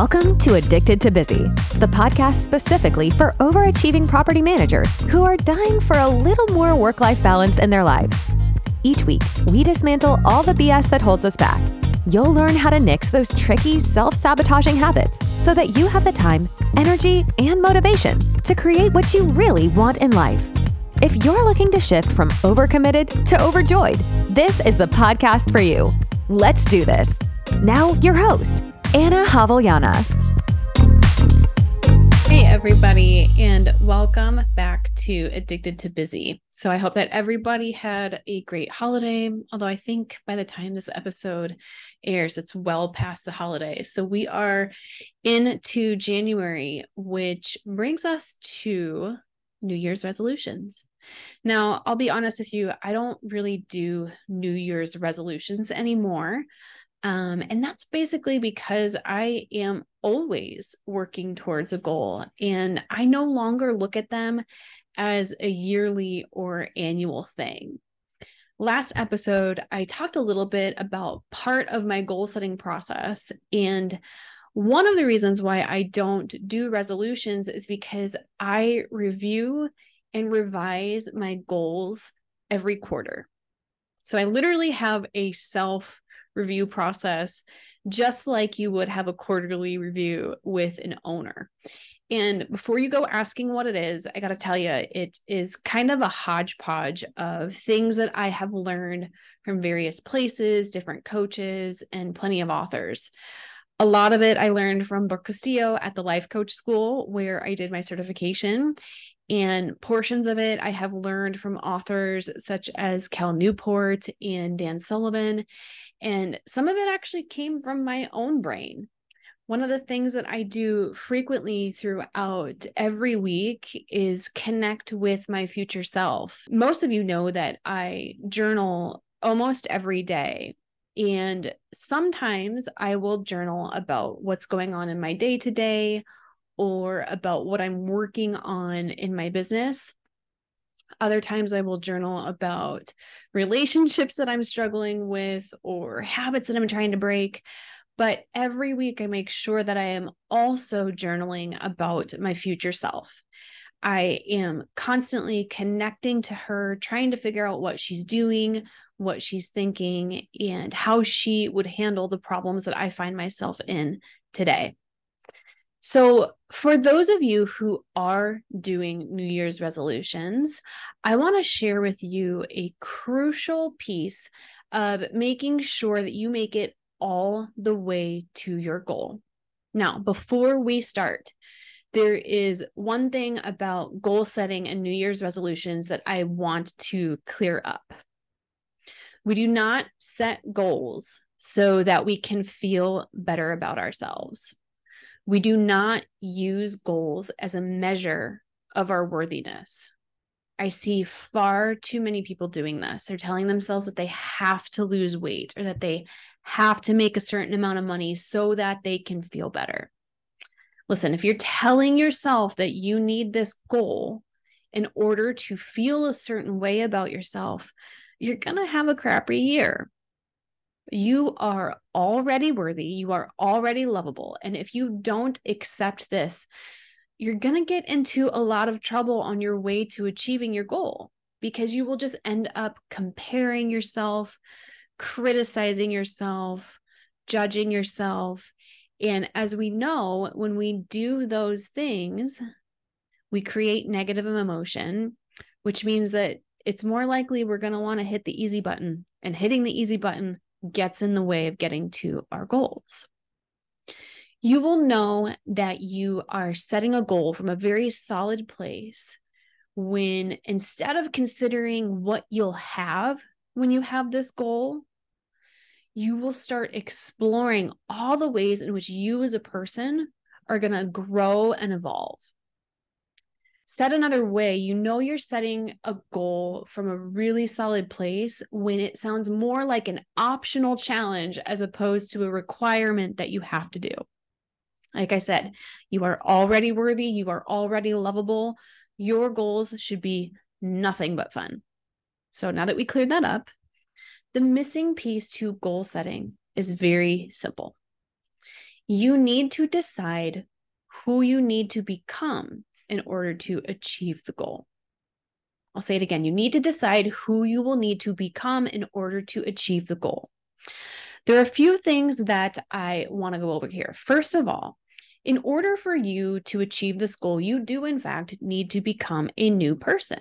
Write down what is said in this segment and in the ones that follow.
Welcome to Addicted to Busy, the podcast specifically for overachieving property managers who are dying for a little more work life balance in their lives. Each week, we dismantle all the BS that holds us back. You'll learn how to nix those tricky, self sabotaging habits so that you have the time, energy, and motivation to create what you really want in life. If you're looking to shift from overcommitted to overjoyed, this is the podcast for you. Let's do this. Now, your host, Anna Javellana. Hey, everybody, and welcome back to Addicted to Busy. So, I hope that everybody had a great holiday. Although, I think by the time this episode airs, it's well past the holiday. So, we are into January, which brings us to New Year's resolutions. Now, I'll be honest with you, I don't really do New Year's resolutions anymore. Um, and that's basically because I am always working towards a goal and I no longer look at them as a yearly or annual thing. Last episode, I talked a little bit about part of my goal setting process. And one of the reasons why I don't do resolutions is because I review and revise my goals every quarter. So I literally have a self review process, just like you would have a quarterly review with an owner. And before you go asking what it is, I got to tell you, it is kind of a hodgepodge of things that I have learned from various places, different coaches, and plenty of authors. A lot of it I learned from Brooke Castillo at the Life Coach School, where I did my certification. And portions of it I have learned from authors such as Cal Newport and Dan Sullivan. And some of it actually came from my own brain. One of the things that I do frequently throughout every week is connect with my future self. Most of you know that I journal almost every day. And sometimes I will journal about what's going on in my day to day or about what I'm working on in my business. Other times I will journal about relationships that I'm struggling with or habits that I'm trying to break. But every week I make sure that I am also journaling about my future self. I am constantly connecting to her, trying to figure out what she's doing, what she's thinking, and how she would handle the problems that I find myself in today. So, for those of you who are doing New Year's resolutions, I want to share with you a crucial piece of making sure that you make it all the way to your goal. Now, before we start, there is one thing about goal setting and New Year's resolutions that I want to clear up. We do not set goals so that we can feel better about ourselves. We do not use goals as a measure of our worthiness. I see far too many people doing this. They're telling themselves that they have to lose weight or that they have to make a certain amount of money so that they can feel better. Listen, if you're telling yourself that you need this goal in order to feel a certain way about yourself, you're going to have a crappy year. You are already worthy. You are already lovable. And if you don't accept this, you're going to get into a lot of trouble on your way to achieving your goal because you will just end up comparing yourself, criticizing yourself, judging yourself. And as we know, when we do those things, we create negative emotion, which means that it's more likely we're going to want to hit the easy button. And hitting the easy button gets in the way of getting to our goals. You will know that you are setting a goal from a very solid place when instead of considering what you'll have when you have this goal, you will start exploring all the ways in which you as a person are going to grow and evolve. Said another way, you know you're setting a goal from a really solid place when it sounds more like an optional challenge as opposed to a requirement that you have to do. Like I said, you are already worthy, you are already lovable. Your goals should be nothing but fun. So now that we cleared that up, the missing piece to goal setting is very simple. you need to decide who you need to become in order to achieve the goal. I'll say it again. You need to decide who you will need to become in order to achieve the goal. There are a few things that I want to go over here. First of all, in order for you to achieve this goal, you do, in fact, need to become a new person.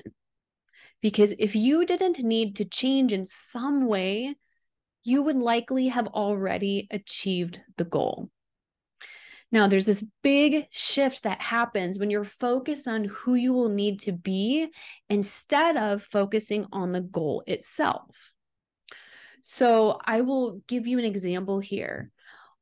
Because if you didn't need to change in some way, you would likely have already achieved the goal. Now, there's this big shift that happens when you're focused on who you will need to be instead of focusing on the goal itself. So, I will give you an example here.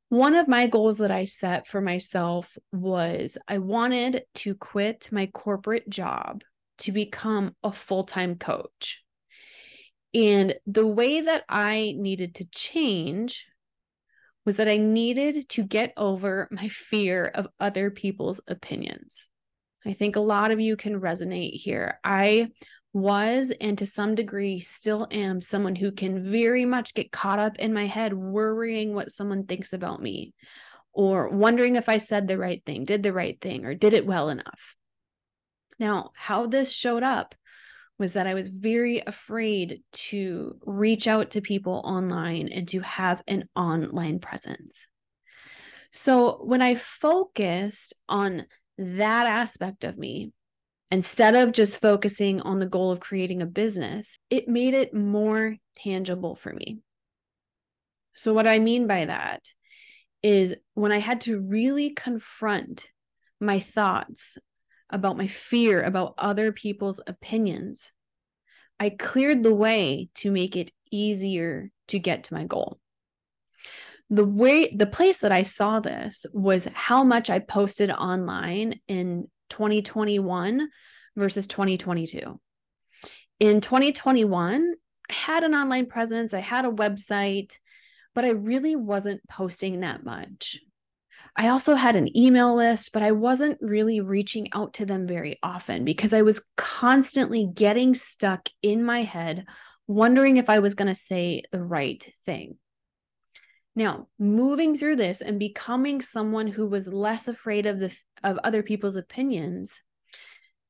One of my goals that I set for myself was I wanted to quit my corporate job to become a full time coach. And the way that I needed to change was that I needed to get over my fear of other people's opinions. I think a lot of you can resonate here. I was and to some degree still am someone who can very much get caught up in my head worrying what someone thinks about me or wondering if I said the right thing, did the right thing, or did it well enough. Now, how this showed up was that I was very afraid to reach out to people online and to have an online presence. So when I focused on that aspect of me, instead of just focusing on the goal of creating a business, it made it more tangible for me. So, what I mean by that is when I had to really confront my thoughts about my fear about other people's opinions, I cleared the way to make it easier to get to my goal. The way the place that I saw this was how much I posted online in 2021 versus 2022. In 2021, I had an online presence, I had a website, but I really wasn't posting that much. I also had an email list, but I wasn't really reaching out to them very often because I was constantly getting stuck in my head, wondering if I was going to say the right thing. Now, moving through this and becoming someone who was less afraid of the of other people's opinions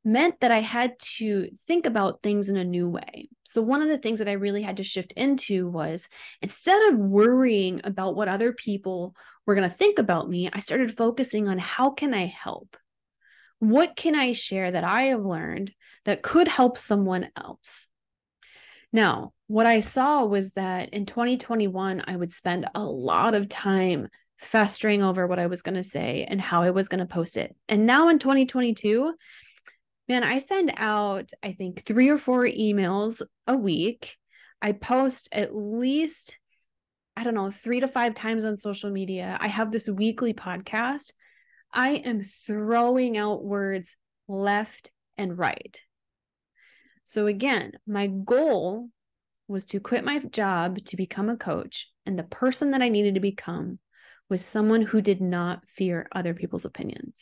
meant that I had to think about things in a new way. So, one of the things that I really had to shift into was instead of worrying about what other people were going to think about me, I started focusing on how can I help? What can I share that I have learned that could help someone else? Now, what I saw was that in 2021, I would spend a lot of time festering over what I was going to say and how I was going to post it. And now in 2022, man, I send out, I think, three or four emails a week. I post at least, I don't know, three to five times on social media. I have this weekly podcast. I am throwing out words left and right. So, again, my goal was to quit my job to become a coach. And the person that I needed to become was someone who did not fear other people's opinions.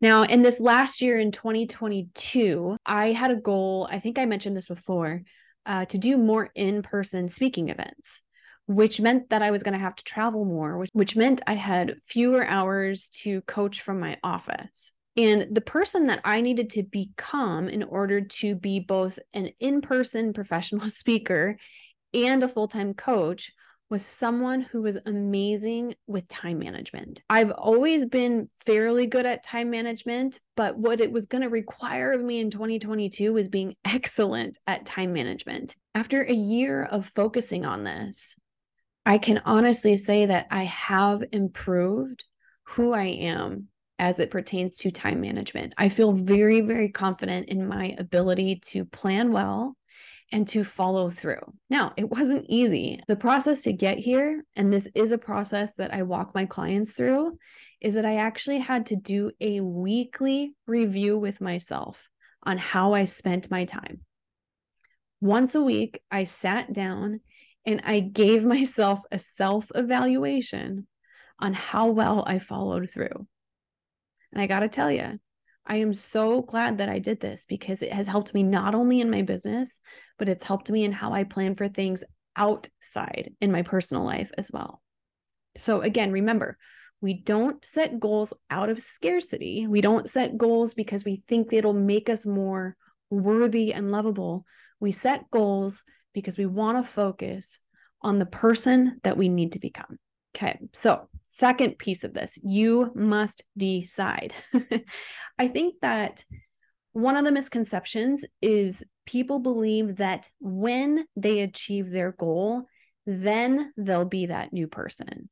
Now, in this last year in 2022, I had a goal, I think I mentioned this before, uh, to do more in person speaking events, which meant that I was going to have to travel more, which, which meant I had fewer hours to coach from my office. And the person that I needed to become in order to be both an in person professional speaker and a full time coach was someone who was amazing with time management. I've always been fairly good at time management, but what it was going to require of me in 2022 was being excellent at time management. After a year of focusing on this, I can honestly say that I have improved who I am as it pertains to time management. I feel very, very confident in my ability to plan well and to follow through. Now, it wasn't easy. The process to get here, and this is a process that I walk my clients through, is that I actually had to do a weekly review with myself on how I spent my time. Once a week, I sat down and I gave myself a self evaluation on how well I followed through. And I got to tell you, I am so glad that I did this because it has helped me not only in my business, but it's helped me in how I plan for things outside in my personal life as well. So, again, remember We don't set goals out of scarcity. We don't set goals because we think it'll make us more worthy and lovable. We set goals because we want to focus on the person that we need to become. Okay, so second piece of this, you must decide. I think that one of the misconceptions is people believe that when they achieve their goal, then they'll be that new person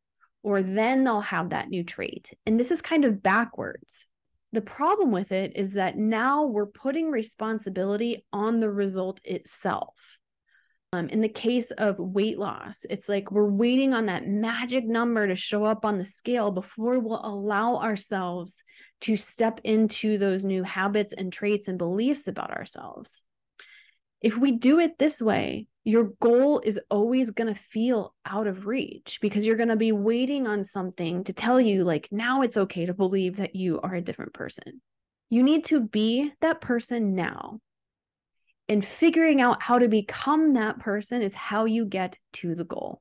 or then they'll have that new trait. And this is kind of backwards. The problem with it is that now we're putting responsibility on the result itself. Um, in the case of weight loss, it's like we're waiting on that magic number to show up on the scale before we'll allow ourselves to step into those new habits and traits and beliefs about ourselves. If we do it this way, your goal is always going to feel out of reach because you're going to be waiting on something to tell you, like, now it's okay to believe that you are a different person. You need to be that person now and figuring out how to become that person is how you get to the goal.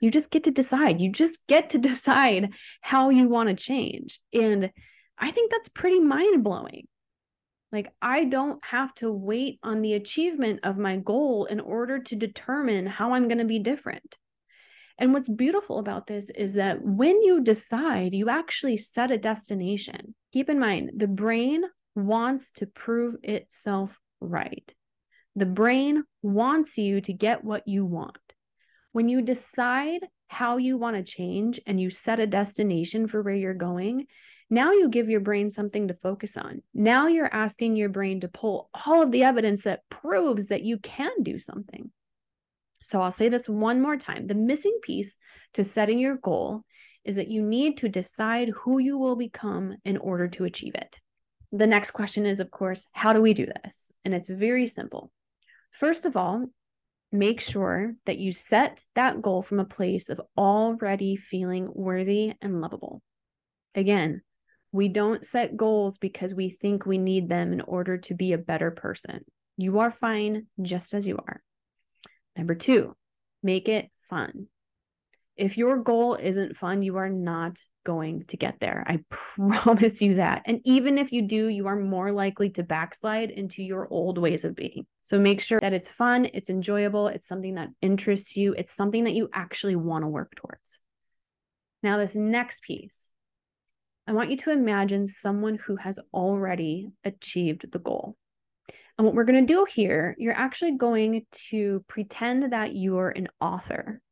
You just get to decide. You just get to decide how you want to change. And I think that's pretty mind blowing. Like, I don't have to wait on the achievement of my goal in order to determine how I'm going to be different. And what's beautiful about this is that when you decide, you actually set a destination. Keep in mind, the brain wants to prove itself right. The brain wants you to get what you want. When you decide how you want to change and you set a destination for where you're going, now you give your brain something to focus on. Now you're asking your brain to pull all of the evidence that proves that you can do something. So I'll say this one more time. The missing piece to setting your goal is that you need to decide who you will become in order to achieve it the next question is, of course, how do we do this? And it's very simple. First of all, make sure that you set that goal from a place of already feeling worthy and lovable. Again, we don't set goals because we think we need them in order to be a better person. You are fine just as you are. Number two, make it fun. If your goal isn't fun, you are not going to get there. I promise you that. And even if you do, you are more likely to backslide into your old ways of being. So make sure that it's fun, it's enjoyable, it's something that interests you, it's something that you actually want to work towards. Now, this next piece, I want you to imagine someone who has already achieved the goal. And what we're going to do here, you're actually going to pretend that you're an author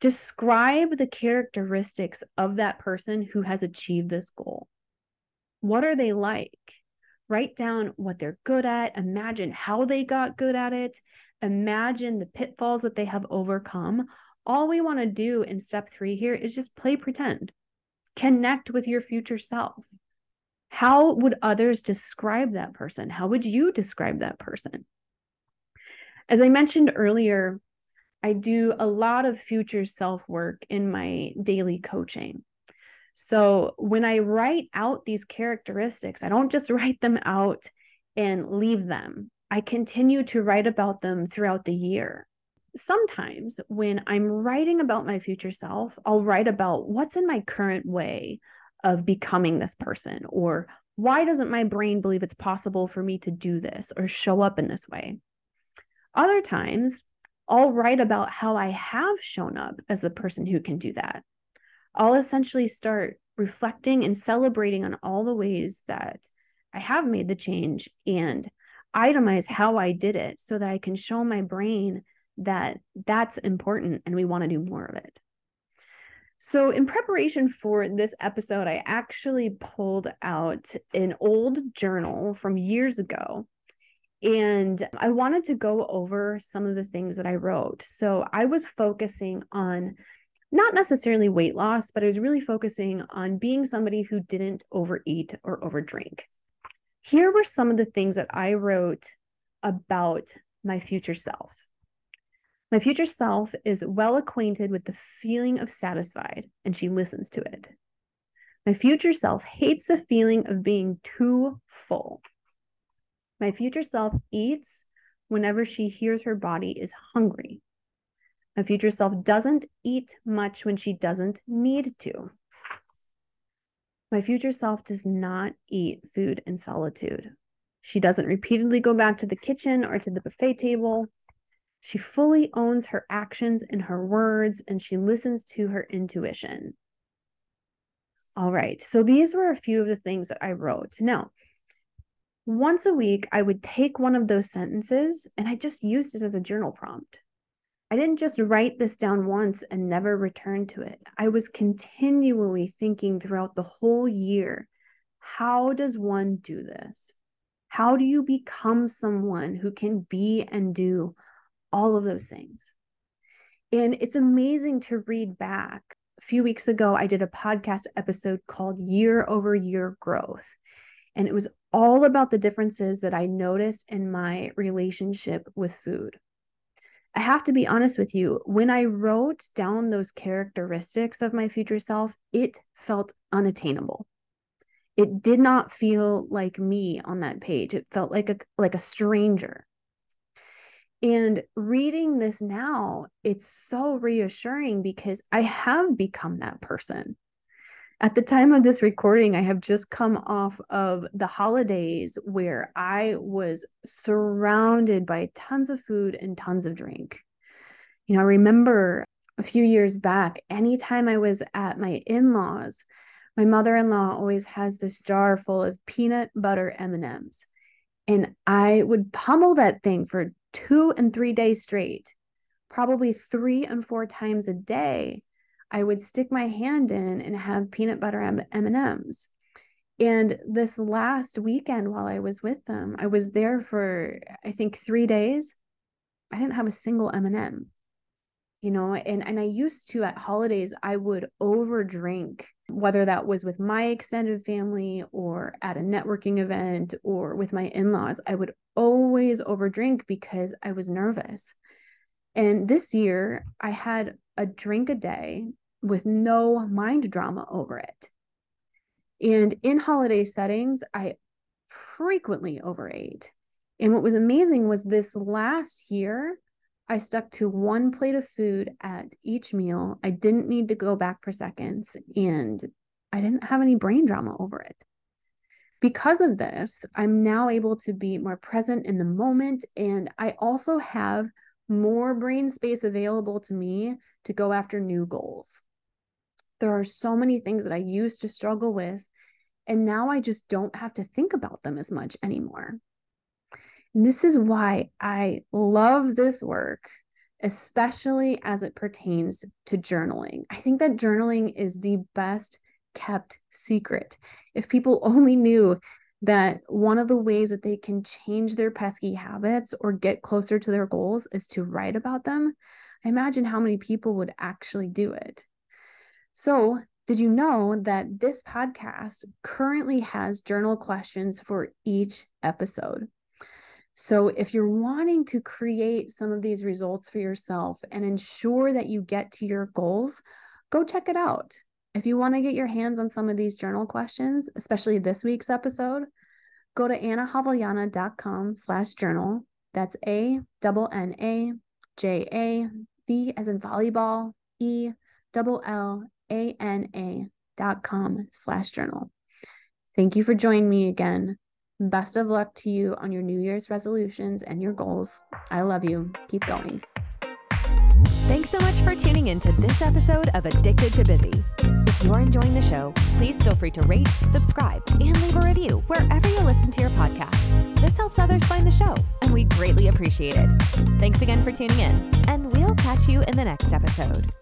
Describe the characteristics of that person who has achieved this goal. What are they like? Write down what they're good at. Imagine how they got good at it. Imagine the pitfalls that they have overcome. All we want to do in step three here is just play pretend. Connect with your future self. How would others describe that person? How would you describe that person? As I mentioned earlier, I do a lot of future self work in my daily coaching. So when I write out these characteristics, I don't just write them out and leave them. I continue to write about them throughout the year. Sometimes when I'm writing about my future self, I'll write about what's in my current way of becoming this person, or why doesn't my brain believe it's possible for me to do this or show up in this way? Other times, I'll write about how I have shown up as a person who can do that. I'll essentially start reflecting and celebrating on all the ways that I have made the change and itemize how I did it so that I can show my brain that that's important and we want to do more of it. So, in preparation for this episode, I actually pulled out an old journal from years ago and I wanted to go over some of the things that I wrote. So I was focusing on not necessarily weight loss, but I was really focusing on being somebody who didn't overeat or overdrink. Here were some of the things that I wrote about my future self. My future self is well acquainted with the feeling of satisfied, and she listens to it. My future self hates the feeling of being too full. My future self eats whenever she hears her body is hungry. My future self doesn't eat much when she doesn't need to. My future self does not eat food in solitude. She doesn't repeatedly go back to the kitchen or to the buffet table. She fully owns her actions and her words, and she listens to her intuition. All right, so these were a few of the things that I wrote. Now, once a week, I would take one of those sentences and I just used it as a journal prompt. I didn't just write this down once and never return to it. I was continually thinking throughout the whole year how does one do this? How do you become someone who can be and do all of those things? And it's amazing to read back. A few weeks ago, I did a podcast episode called Year Over Year Growth. And it was all about the differences that I noticed in my relationship with food. I have to be honest with you, when I wrote down those characteristics of my future self, it felt unattainable. It did not feel like me on that page. It felt like a like a stranger. And reading this now, it's so reassuring because I have become that person. At the time of this recording, I have just come off of the holidays where I was surrounded by tons of food and tons of drink. You know, I remember a few years back, anytime I was at my in laws, my mother-in-law always has this jar full of peanut butter M&Ms. And I would pummel that thing for two and three days straight, probably three and four times a day I would stick my hand in and have peanut butter M&Ms. And this last weekend while I was with them, I was there for I think 3 days. I didn't have a single M&M. You know, and and I used to at holidays I would overdrink whether that was with my extended family or at a networking event or with my in-laws. I would always overdrink because I was nervous. And this year I had a drink a day with no mind drama over it. And in holiday settings, I frequently overate. And what was amazing was this last year, I stuck to one plate of food at each meal. I didn't need to go back for seconds, and I didn't have any brain drama over it. Because of this, I'm now able to be more present in the moment, and I also have more brain space available to me to go after new goals. There are so many things that I used to struggle with, and now I just don't have to think about them as much anymore. And this is why I love this work, especially as it pertains to journaling. I think that journaling is the best kept secret. If people only knew that one of the ways that they can change their pesky habits or get closer to their goals is to write about them, I imagine how many people would actually do it. So, did you know that this podcast currently has journal questions for each episode? So, if you're wanting to create some of these results for yourself and ensure that you get to your goals, go check it out. If you want to get your hands on some of these journal questions, especially this week's episode, go to annajavellana.com slash journal. That's A double N A J A V as in volleyball, E double L ana.com slash journal. Thank you for joining me again. Best of luck to you on your New Year's resolutions and your goals. I love you. Keep going. Thanks so much for tuning in to this episode of Addicted to Busy. If you're enjoying the show, please feel free to rate, subscribe, and leave a review wherever you listen to your podcast. This helps others find the show, and we greatly appreciate it. Thanks again for tuning in, and we'll catch you in the next episode.